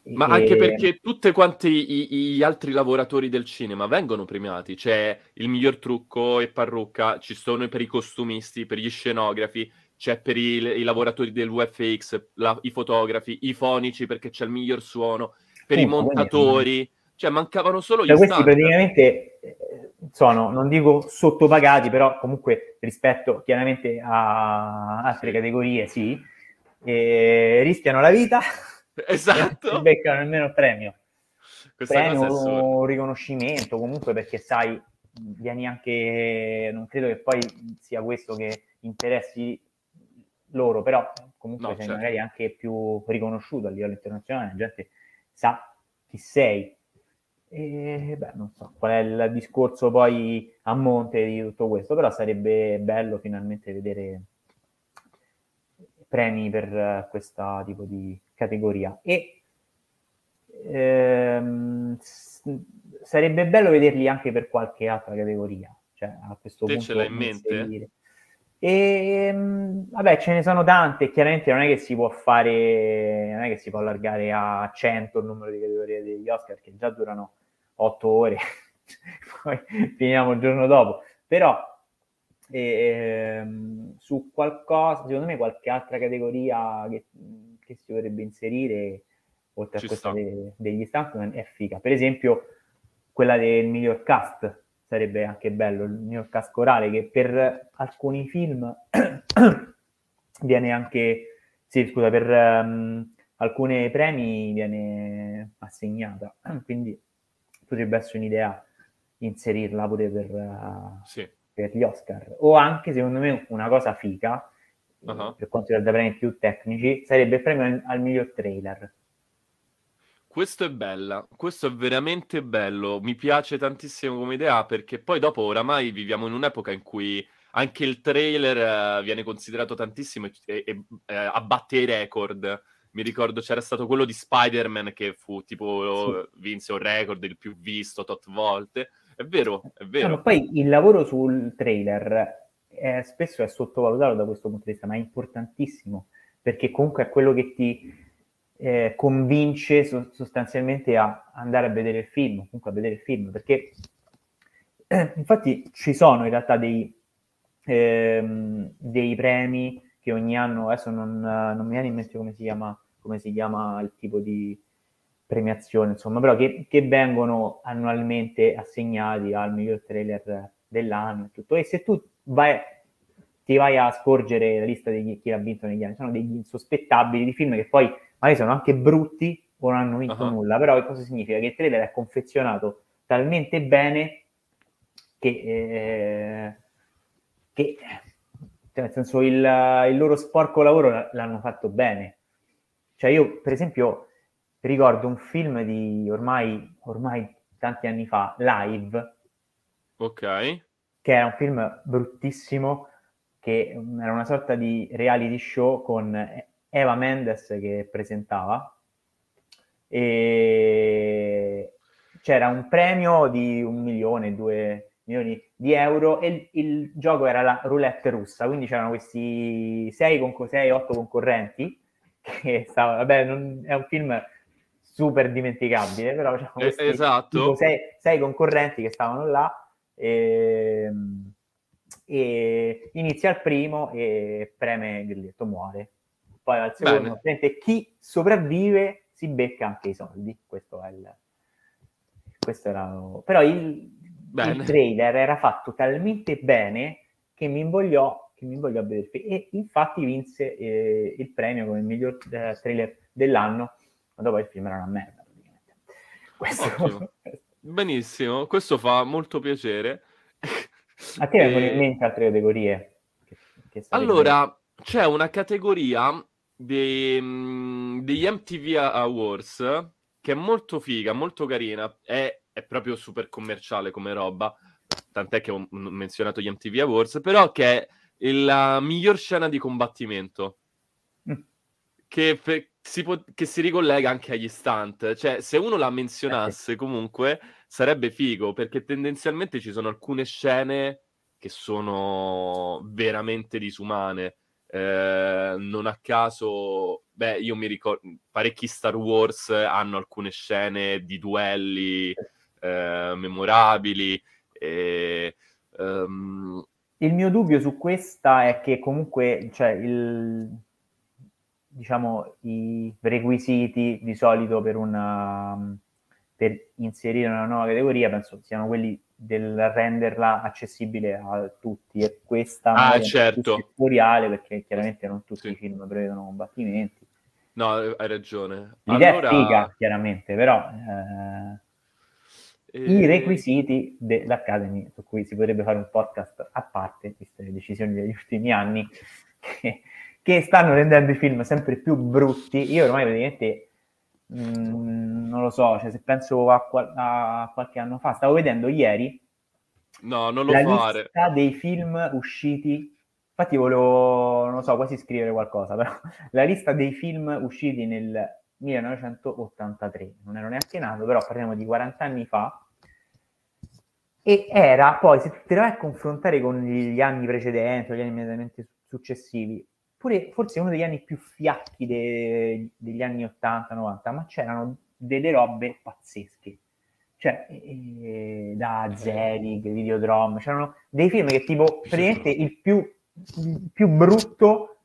Ma e... anche perché tutti quanti gli altri lavoratori del cinema vengono premiati, c'è il miglior trucco e parrucca, ci sono per i costumisti, per gli scenografi, c'è per i, i lavoratori del VFX, la, i fotografi, i fonici perché c'è il miglior suono, per uh, i montatori, cioè mancavano solo cioè, gli questi stunt. praticamente eh, sono, non dico sottopagati, però comunque rispetto chiaramente a altre categorie, sì, e rischiano la vita [laughs] esatto. e beccano nemmeno il premio. Questa premio un riconoscimento comunque perché sai, vieni anche, non credo che poi sia questo che interessi loro, però comunque no, sei certo. magari anche più riconosciuto a livello internazionale, la gente sa chi sei. E beh, non so qual è il discorso poi a monte di tutto questo, però sarebbe bello finalmente vedere premi per questo tipo di categoria e ehm, sarebbe bello vederli anche per qualche altra categoria cioè a questo Te punto ce l'hai in mente? E, ehm, vabbè, ce ne sono tante, chiaramente non è che si può fare, non è che si può allargare a 100 il numero di categorie degli Oscar, che già durano 8 ore, [laughs] poi finiamo il giorno dopo. Però eh, su qualcosa, secondo me qualche altra categoria che, che si dovrebbe inserire, oltre Ci a questa de, degli stuntman, è figa. Per esempio, quella del miglior cast sarebbe anche bello, il miglior cast corale, che per alcuni film [coughs] viene anche, sì, scusa, per um, alcuni premi viene assegnata, [coughs] quindi potrebbe essere un'idea inserirla pure per, uh, sì. per gli Oscar. O anche, secondo me, una cosa fica, uh-huh. per quanto riguarda premi più tecnici, sarebbe il premio al, al miglior trailer. Questo è bella, questo è veramente bello, mi piace tantissimo come idea perché poi dopo oramai viviamo in un'epoca in cui anche il trailer uh, viene considerato tantissimo e, e, e uh, abbatte i record. Mi ricordo c'era stato quello di Spider-Man che fu tipo sì. vinse un record il più visto tot volte. È vero, è vero. No, poi il lavoro sul trailer è, spesso è sottovalutato da questo punto di vista, ma è importantissimo perché comunque è quello che ti eh, convince so- sostanzialmente a andare a vedere il film, comunque a vedere il film, perché eh, infatti ci sono in realtà dei, ehm, dei premi che ogni anno, adesso non, non, mi viene in mente come si chiama, come si chiama il tipo di premiazione, insomma, però che, che vengono annualmente assegnati al miglior trailer dell'anno e tutto. E se tu vai, ti vai a scorgere la lista di chi ha vinto negli anni, sono degli insospettabili di film che poi magari sono anche brutti o non hanno vinto uh-huh. nulla, però che cosa significa? Che il trailer è confezionato talmente bene che, eh, che cioè nel senso il, il, loro sporco lavoro l'hanno fatto bene. Cioè io, per esempio, ricordo un film di ormai, ormai tanti anni fa, Live. Ok. Che era un film bruttissimo, che era una sorta di reality show con Eva Mendes che presentava. E c'era un premio di un milione, due milioni di euro e il, il, gioco era la roulette russa, quindi c'erano questi 6, 6 8 concorrenti [laughs] che stavano, vabbè, non, è un film super dimenticabile, però c'erano questi esatto. 6 concorrenti che stavano là e, e inizia il primo e preme Grilletto muore. Poi al secondo, chi sopravvive si becca anche i soldi, questo è il... Questo era... Però il, Bene. il trailer era fatto talmente bene che mi invogliò, che mi invogliò a vedere e infatti vinse eh, il premio come miglior eh, trailer dell'anno, ma dopo il film era una merda praticamente. Questo... [laughs] Benissimo, questo fa molto piacere. A te vengono [laughs] in mente altre categorie? Che, che allora, c'è una categoria dei, mm, degli MTV Awards che è molto figa, molto carina, è è proprio super commerciale come roba, tant'è che ho menzionato gli MTV Awards, però che è la miglior scena di combattimento. Mm. Che, per, si può, che, si ricollega anche agli stunt. Cioè, se uno la menzionasse comunque sarebbe figo, perché tendenzialmente ci sono alcune scene che sono veramente disumane. Eh, non a caso, beh, io mi ricordo, parecchi Star Wars hanno alcune scene di duelli eh, memorabili. E, um... Il mio dubbio su questa è che comunque cioè, il, diciamo, i requisiti di solito per, una, per inserire una nuova categoria penso siano quelli del renderla accessibile a tutti e questa ah, certo. è settoriale perché chiaramente non tutti sì. i film prevedono combattimenti. No, hai ragione. L'idea allora... è figa, chiaramente, però eh, i requisiti dell'Academy, su cui si potrebbe fare un podcast a parte, viste le decisioni degli ultimi anni, [laughs] che, che stanno rendendo i film sempre più brutti. Io ormai praticamente mm, non lo so, cioè se penso a, a, qualche anno fa, stavo vedendo ieri no, non lo la fare. lista dei film usciti. Infatti volevo, non lo so, quasi scrivere qualcosa, però [laughs] la lista dei film usciti nel 1983, non ero neanche nato, però parliamo di 40 anni fa, e era poi, se te lo vai a confrontare con gli anni precedenti, o gli anni immediatamente successivi, pure forse uno degli anni più fiacchi de, degli anni 80-90, ma c'erano delle robe pazzesche. Cioè, eh, da Zelig, Videodrome, c'erano dei film che tipo, praticamente il più più brutto,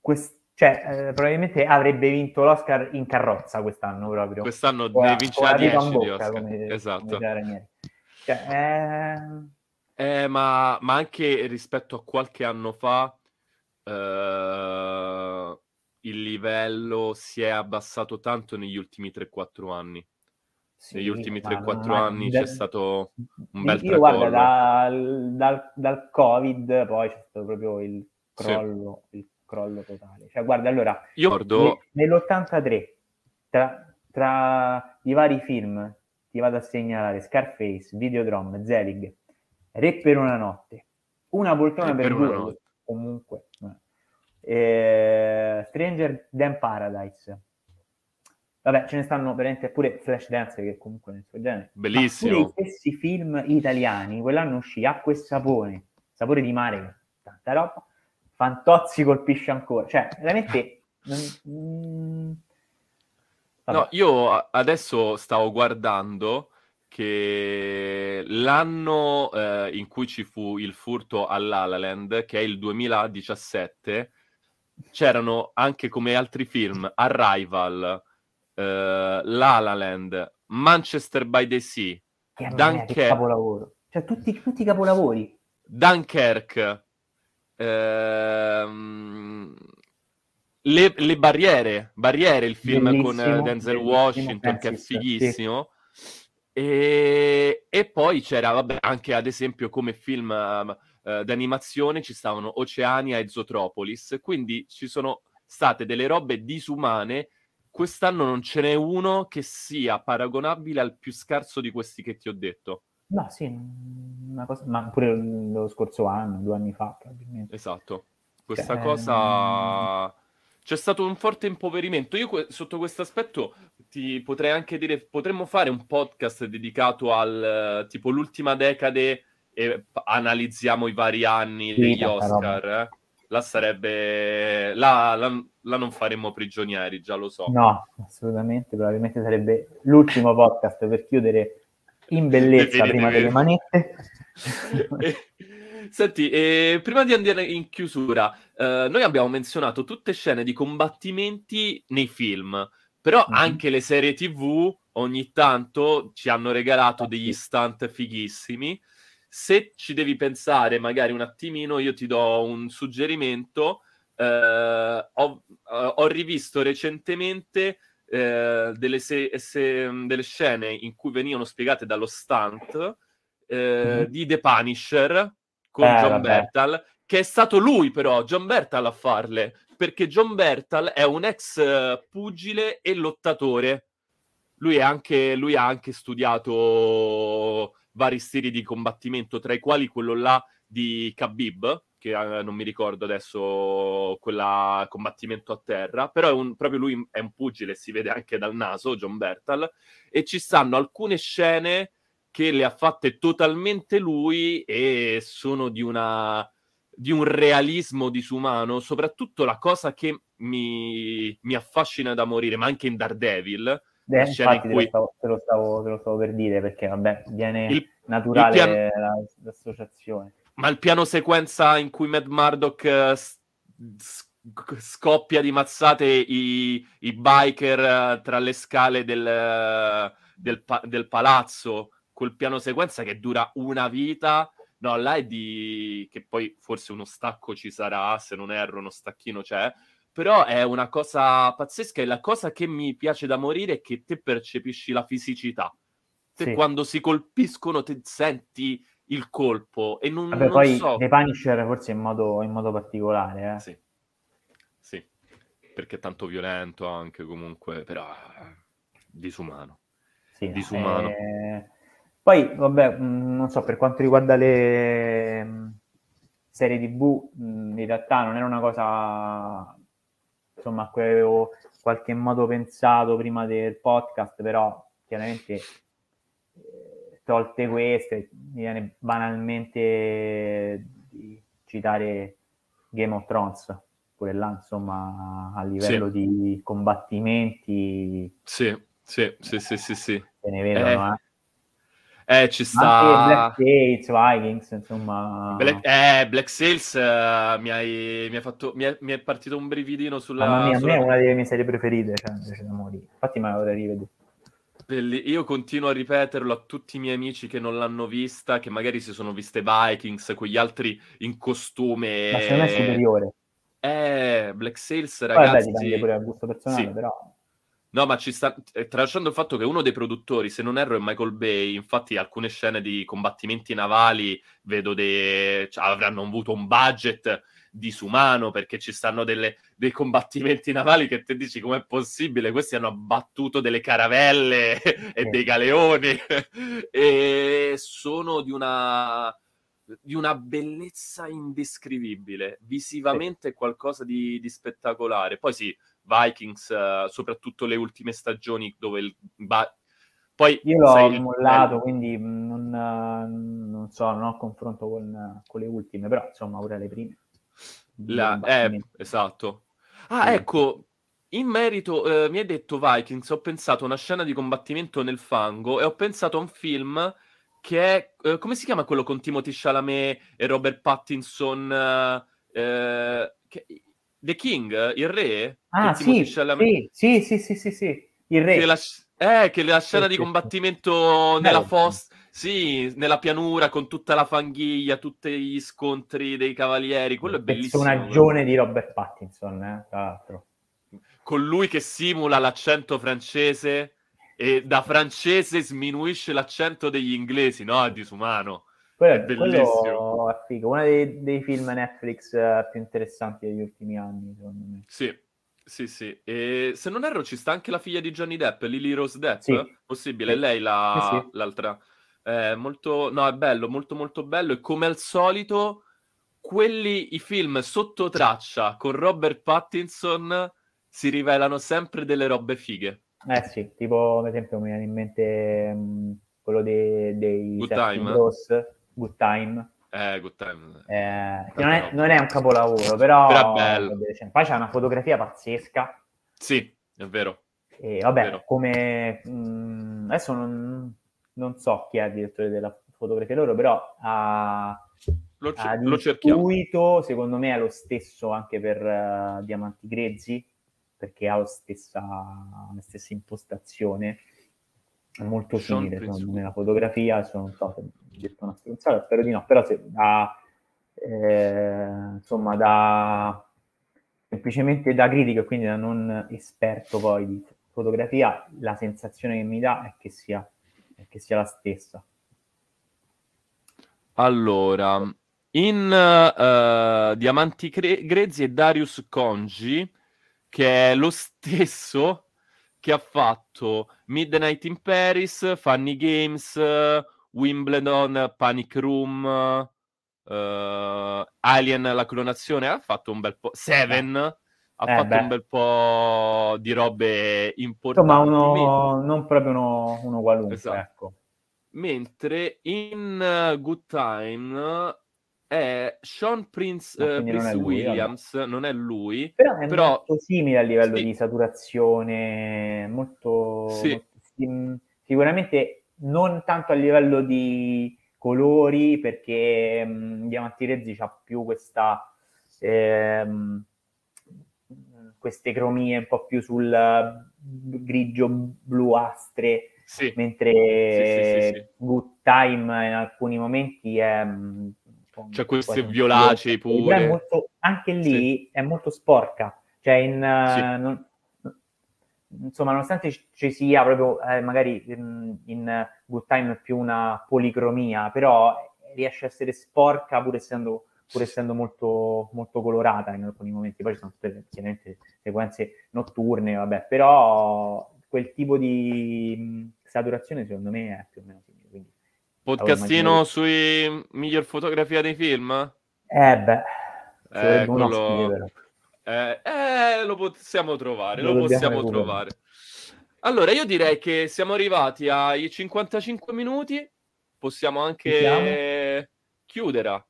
quest- cioè eh, probabilmente avrebbe vinto l'Oscar in carrozza quest'anno proprio. Quest'anno deve vincere 10 di Oscar. Come, esatto. Come cioè, eh... Eh, ma, ma, anche rispetto a qualche anno fa eh, il livello si è abbassato tanto negli ultimi 3-4 anni. Sì, negli ultimi 3-4 anni c'è stato un bel io, tracollo. guarda, dal, dal, dal, Covid poi c'è stato proprio il crollo, sì. il crollo totale. Cioè, guarda, allora, io ricordo... nell'83, tra, tra, i vari film, ti vado a segnalare Scarface, Videodrome, Zelig, Re per una notte, Una poltrona per, per due, notte. comunque, eh, Stranger Than Paradise, Vabbè, ce ne stanno veramente pure Flashdance che comunque nel suo genere. Bellissimo. Gli stessi film italiani, quell'anno uscì Acqua e Sapone, Sapore di mare, tanta roba. Fantozzi colpisce ancora. Cioè, veramente... Mm, no, io adesso stavo guardando che l'anno eh, in cui ci fu il furto all'Ala Land, che è il 2017, c'erano anche come altri film Arrival, uh, La La Land, Manchester by the Sea, Dunkirk, capolavoro. Cioè tutti, tutti i capolavori. Dunkirk, ehm, le, le, barriere, barriere, il film bellissimo, con Denzel Washington che è fighissimo. Sì. E, e, poi c'era, vabbè, anche ad esempio come film uh, d'animazione ci stavano Oceania e Zootropolis, quindi ci sono state delle robe disumane quest'anno non ce n'è uno che sia paragonabile al più scarso di questi che ti ho detto. No, sì, cosa, ma pure lo scorso anno, due anni fa probabilmente. Esatto, questa cioè, cosa... Ehm... C'è stato un forte impoverimento. Io que- sotto questo aspetto ti potrei anche dire, potremmo fare un podcast dedicato al tipo l'ultima decade e analizziamo i vari anni sì, degli Oscar. Eh? là sarebbe... Là, là, là, non faremmo prigionieri, già lo so. No, assolutamente, probabilmente sarebbe l'ultimo podcast per chiudere in bellezza prima delle manette. [laughs] Senti, eh, prima di andare in chiusura, eh, noi abbiamo menzionato tutte scene di combattimenti nei film, però mm-hmm. anche le serie TV ogni tanto ci hanno regalato degli stunt fighissimi se ci devi pensare magari un attimino, io ti do un suggerimento. Eh, ho, eh, ho, rivisto recentemente eh, delle, se, se, delle, scene in cui venivano spiegate dallo stunt mm-hmm. di The Punisher con eh, John Bertal, che è stato lui però, John Bertal a farle, perché John Bertal è un ex eh, pugile e lottatore. Lui, anche, lui ha anche studiato vari stili di combattimento, tra i quali quello là di Khabib, che eh, non mi ricordo adesso quella combattimento a terra, però un, proprio lui è un pugile, si vede anche dal naso, John Bertal, e ci stanno alcune scene che le ha fatte totalmente lui e sono di, una, di un realismo disumano, soprattutto la cosa che mi, mi affascina da morire, ma anche in Daredevil, eh, infatti cui... te, lo stavo, te, lo stavo, te, lo stavo, per dire perché vabbè viene il, naturale il piano... l'associazione. Ma il piano sequenza in cui Mad Murdock uh, scoppia di mazzate i, i biker uh, tra le scale del, uh, del, pa- del, palazzo, quel piano sequenza che dura una vita. No, là è di... che poi forse uno stacco ci sarà, se non erro uno stacchino c'è, però è una cosa pazzesca e la cosa che mi piace da morire è che te percepisci la fisicità. Te sì. quando si colpiscono te senti il colpo e non, Vabbè, non poi so... The Punisher forse in modo, in modo particolare, eh? Sì. Sì, perché è tanto violento anche comunque, però disumano. Sì, disumano. Eh... Poi, vabbè, mm, non so, per quanto riguarda le mm, serie TV, mm, in realtà non era una cosa insomma, a cui avevo in qualche modo pensato prima del podcast, però chiaramente eh, tolte queste, mi viene banalmente di citare Game of Thrones, pure là, insomma, a livello sì. di combattimenti. Sì, sì, sì, sì, sì, sì. Se ne vedono, eh. eh. Eh, ci sta... Black Sails, Vikings, insomma... Black, eh, Black Sails uh, mi, hai, mi, hai fatto, mi, è, mi è partito un brividino sulla... Mamma mia, sulla... a me è una delle mie serie preferite, cioè, invece da morire. Infatti me la vorrei rivedere. Io continuo a ripeterlo a tutti i miei amici che non l'hanno vista, che magari si sono viste Vikings, quegli altri in costume... Ma secondo me è superiore. Eh, Black Sails, ragazzi... Vabbè, dipende pure dal gusto personale, sì. però... No, ma ci sta, eh, tralasciando il fatto che uno dei produttori, se non erro, è Michael Bay, infatti alcune scene di combattimenti navali vedo che cioè, avranno avuto un budget disumano perché ci stanno delle, dei combattimenti navali che te dici com'è possibile, questi hanno abbattuto delle caravelle [laughs] e dei galeoni. [laughs] E sono di una di una bellezza indescrivibile, visivamente qualcosa di, di spettacolare. Poi sì, Vikings, uh, soprattutto le ultime stagioni dove il... Ba- poi, Io l'ho mollato, il... quindi non, non, so, non ho confronto con, con, le ultime, però insomma pure le prime. La, eh, esatto. Ah, sì. ecco, in merito, eh, mi hai detto Vikings, ho pensato a una scena di combattimento nel fango e ho pensato a un film che è, eh, come si chiama quello con Timothy Chalamet e Robert Pattinson? Eh, che, The King, il re? Ah, sì, sì, sì, sì, sì, sì, sì, il re. Che la, eh, che la scena sì, di combattimento sì. nella fossa, sì, nella pianura con tutta la fanghiglia, tutti gli scontri dei cavalieri, quello è bellissimo. Personaggione di Robert Pattinson, eh, tra l'altro. Con lui che simula l'accento francese e da francese sminuisce l'accento degli inglesi, no? È disumano. Quello è bellissimo. È figo. Uno dei, dei, film Netflix uh, più interessanti degli ultimi anni, secondo me. Sì, sì, sì. E se non erro ci sta anche la figlia di Johnny Depp, Lily Rose Depp, sì. possibile? Sì. Lei la, sì, l'altra. Eh, molto, no, è bello, molto molto bello e come al solito quelli, i film sotto traccia con Robert Pattinson si rivelano sempre delle robe fighe. Eh sì, tipo ad esempio mi viene in mente um, quello dei, dei Good Time. Good Time. Eh, Good Time. Eh, non, è, non, è, un capolavoro, però... però bello. Poi c'è una fotografia pazzesca. Sì, è vero. E vabbè, vero. come... Mh, mm, adesso non, non, so chi è il direttore della fotografia loro, però ha... Lo, c- lo cerchiamo. secondo me è lo stesso anche per uh, Diamanti Grezzi, perché ha la stessa, la stessa impostazione è molto simile secondo me la fotografia, se non so detto una stronzata, spero di no, però se da, eh, insomma, da semplicemente da critica, quindi da non esperto poi di fotografia, la sensazione che mi dà è che sia, è che sia la stessa. Allora, in uh, Diamanti Cre- Grezzi e Darius Congi, che è lo stesso che ha fatto Midnight in Paris, Funny Games, Wimbledon, Panic Room, uh, Alien, la clonazione, ha fatto un bel po'... Seven, ha eh fatto beh. un bel po' di robe importanti. Insomma, uno, non proprio uno, uno qualunque, esatto. ecco. Mentre in uh, Good Time è Sean Prince, uh, Prince non lui, Williams, vabbè. non è lui, però è però... molto simile a livello sì. di saturazione, molto, sì. molto, sicuramente non tanto a livello di colori, perché um, Diamanti Rezzi ha più questa ehm, queste cromie un po' più sul grigio bluastre, sì. mentre sì, Good Time in alcuni momenti è cioè questi violacei pure. Molto, anche lì sì. è molto sporca. Cioè in, sì. uh, non, insomma, nonostante ci sia proprio eh, magari in, in, Good Time più una policromia, però riesce a essere sporca pur essendo, pur essendo molto, molto colorata in alcuni momenti. Poi ci sono tutte chiaramente sequenze notturne, vabbè, però quel tipo di saturazione secondo me è più o meno simile. Quindi Podcastino sui miglior fotografia dei film? Eh beh, eh, quello... eh, eh, lo possiamo trovare, lo, lo possiamo trovare. Allora, io direi che siamo arrivati ai 55 minuti, possiamo anche chiudiamo. chiudere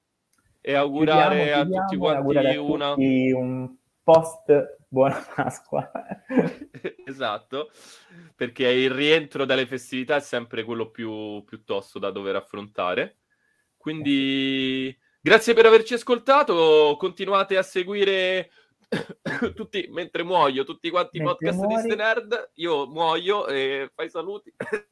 e augurare chiudiamo, chiudiamo, a tutti quanti a una... tutti un post buona Pasqua. [laughs] esatto, perché il rientro dalle festività è sempre quello più, più tosto da dover affrontare. Quindi grazie per averci ascoltato, continuate a seguire [coughs] tutti, mentre muoio, tutti quanti i podcast muori... di Ste Nerd, io muoio e fai saluti. [laughs]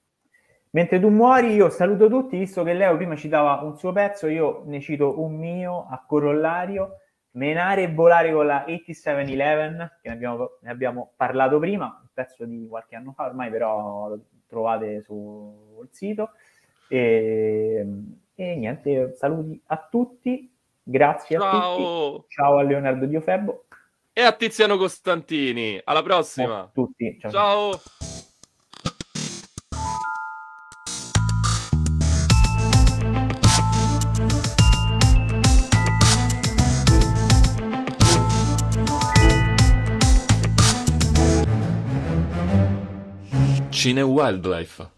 Mentre tu muori, io saluto tutti, visto che Leo prima citava un suo pezzo, io ne cito un mio a corollario, Menare e volare con la 8711, che ne abbiamo, ne abbiamo parlato prima, un pezzo di qualche anno fa ormai, però lo trovate sul sito. E, e niente, saluti a tutti, grazie Ciao. a tutti. Ciao a Leonardo Diofebbo. E a Tiziano Costantini. Alla prossima. Ciao a tutti. Ciao. Ciao. Cine Wildlife.